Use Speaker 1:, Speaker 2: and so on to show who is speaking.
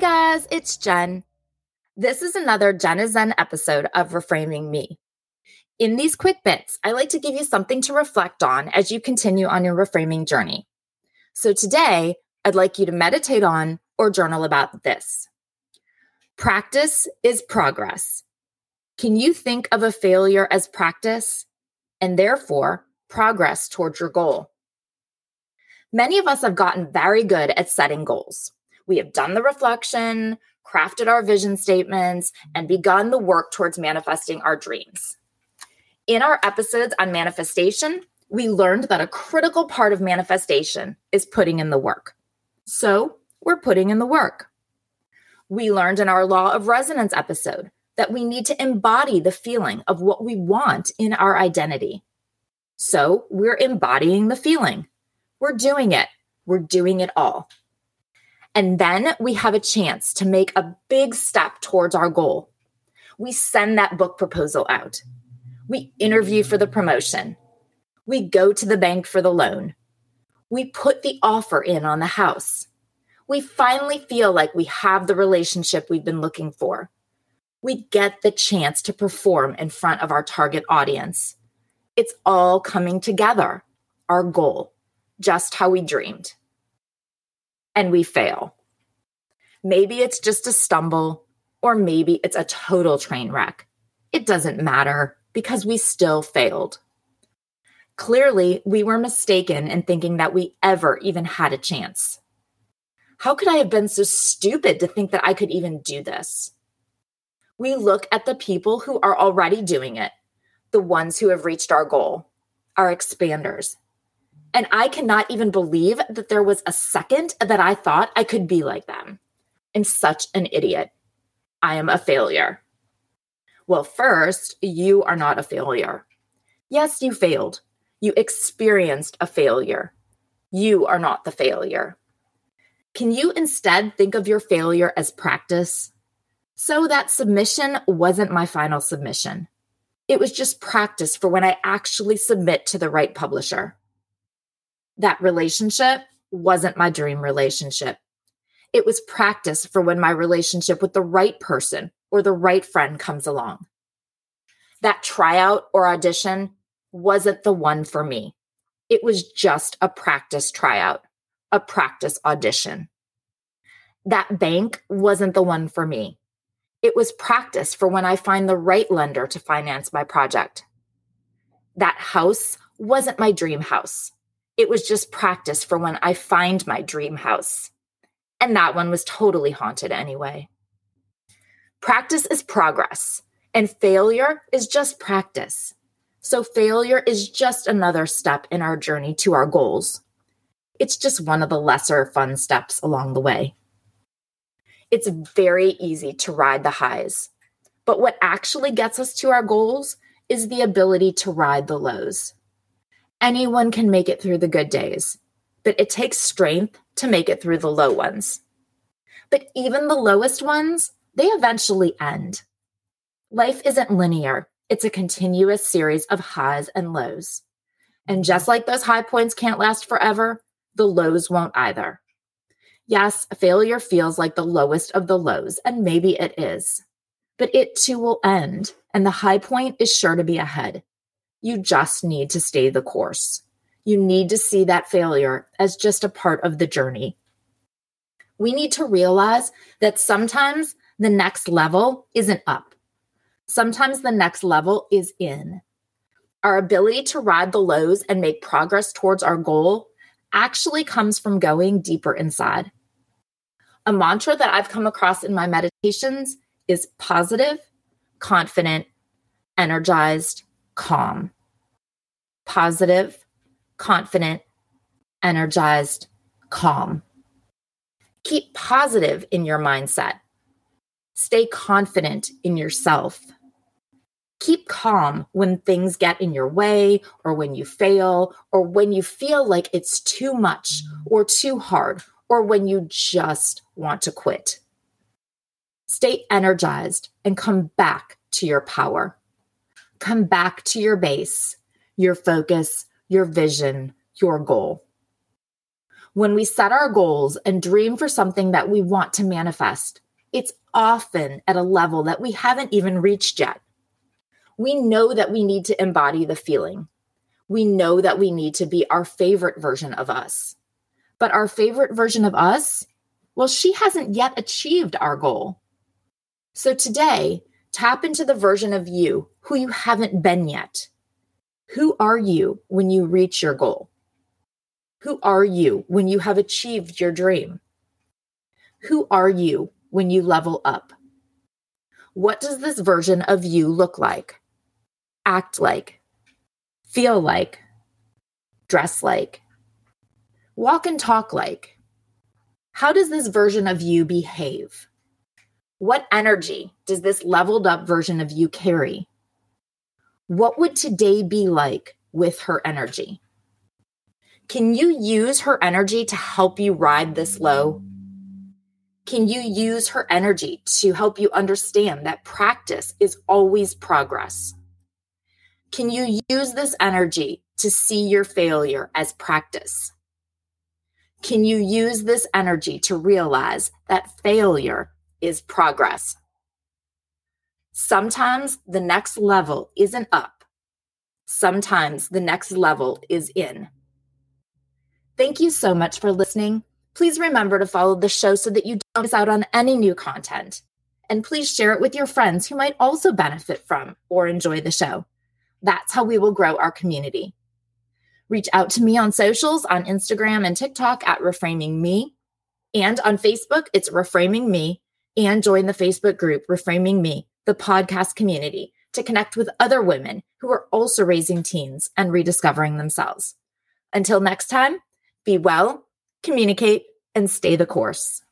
Speaker 1: Guys, it's Jen. This is another Jen is Zen episode of Reframing Me. In these quick bits, I like to give you something to reflect on as you continue on your reframing journey. So today, I'd like you to meditate on or journal about this. Practice is progress. Can you think of a failure as practice and therefore progress towards your goal? Many of us have gotten very good at setting goals. We have done the reflection, crafted our vision statements, and begun the work towards manifesting our dreams. In our episodes on manifestation, we learned that a critical part of manifestation is putting in the work. So, we're putting in the work. We learned in our Law of Resonance episode that we need to embody the feeling of what we want in our identity. So, we're embodying the feeling. We're doing it. We're doing it all. And then we have a chance to make a big step towards our goal. We send that book proposal out. We interview for the promotion. We go to the bank for the loan. We put the offer in on the house. We finally feel like we have the relationship we've been looking for. We get the chance to perform in front of our target audience. It's all coming together, our goal, just how we dreamed and we fail. Maybe it's just a stumble, or maybe it's a total train wreck. It doesn't matter because we still failed. Clearly, we were mistaken in thinking that we ever even had a chance. How could I have been so stupid to think that I could even do this? We look at the people who are already doing it, the ones who have reached our goal, our expanders, and I cannot even believe that there was a second that I thought I could be like them. I'm such an idiot. I am a failure. Well, first, you are not a failure. Yes, you failed. You experienced a failure. You are not the failure. Can you instead think of your failure as practice? So that submission wasn't my final submission. It was just practice for when I actually submit to the right publisher that relationship wasn't my dream relationship. It was practice for when my relationship with the right person or the right friend comes along. That tryout or audition wasn't the one for me. It was just a practice tryout, a practice audition. That bank wasn't the one for me. It was practice for when I find the right lender to finance my project. That house wasn't my dream house. It was just practice for when I find my dream house. And that one was totally haunted anyway. Practice is progress, and failure is just practice. So, failure is just another step in our journey to our goals. It's just one of the lesser fun steps along the way. It's very easy to ride the highs, but what actually gets us to our goals is the ability to ride the lows. Anyone can make it through the good days, but it takes strength to make it through the low ones. But even the lowest ones, they eventually end. Life isn't linear, it's a continuous series of highs and lows. And just like those high points can't last forever, the lows won't either. Yes, failure feels like the lowest of the lows, and maybe it is. But it too will end, and the high point is sure to be ahead. You just need to stay the course. You need to see that failure as just a part of the journey. We need to realize that sometimes the next level isn't up. Sometimes the next level is in. Our ability to ride the lows and make progress towards our goal actually comes from going deeper inside. A mantra that I've come across in my meditations is positive, confident, energized, calm, positive, confident, energized, calm. Keep positive in your mindset. Stay confident in yourself. Keep calm when things get in your way, or when you fail, or when you feel like it's too much or too hard, or when you just want to quit. Stay energized and come back to your power come back to your base, your focus, your vision, your goal. When we set our goals and dream for something that we want to manifest, it's often at a level that we haven't even reached yet. We know that we need to embody the feeling. We know that we need to be our favorite version of us. But our favorite version of us, well, she hasn't yet achieved our goal. So today, tap into the version of you who you haven't been yet. Who are you when you reach your goal? Who are you when you have achieved your dream? Who are you when you level up? What does this version of you look like? Act like? Feel like? Dress like? Walk and talk like? How does this version of you behave? What energy does this leveled up version of you carry? What would today be like with her energy? Can you use her energy to help you ride this low? Can you use her energy to help you understand that practice is always progress? Can you use this energy to see your failure as practice? Can you use this energy to realize that failure is progress? Sometimes the next level isn't up. Sometimes the next level is in. Thank you so much for listening. Please remember to follow the show so that you don't miss out on any new content. And please share it with your friends who might also benefit from or enjoy the show. That's how we will grow our community. Reach out to me on socials on Instagram and TikTok at Reframing Me. And on Facebook, it's Reframing Me. And join the Facebook group Reframing Me, the podcast community, to connect with other women who are also raising teens and rediscovering themselves. Until next time, be well, communicate, and stay the course.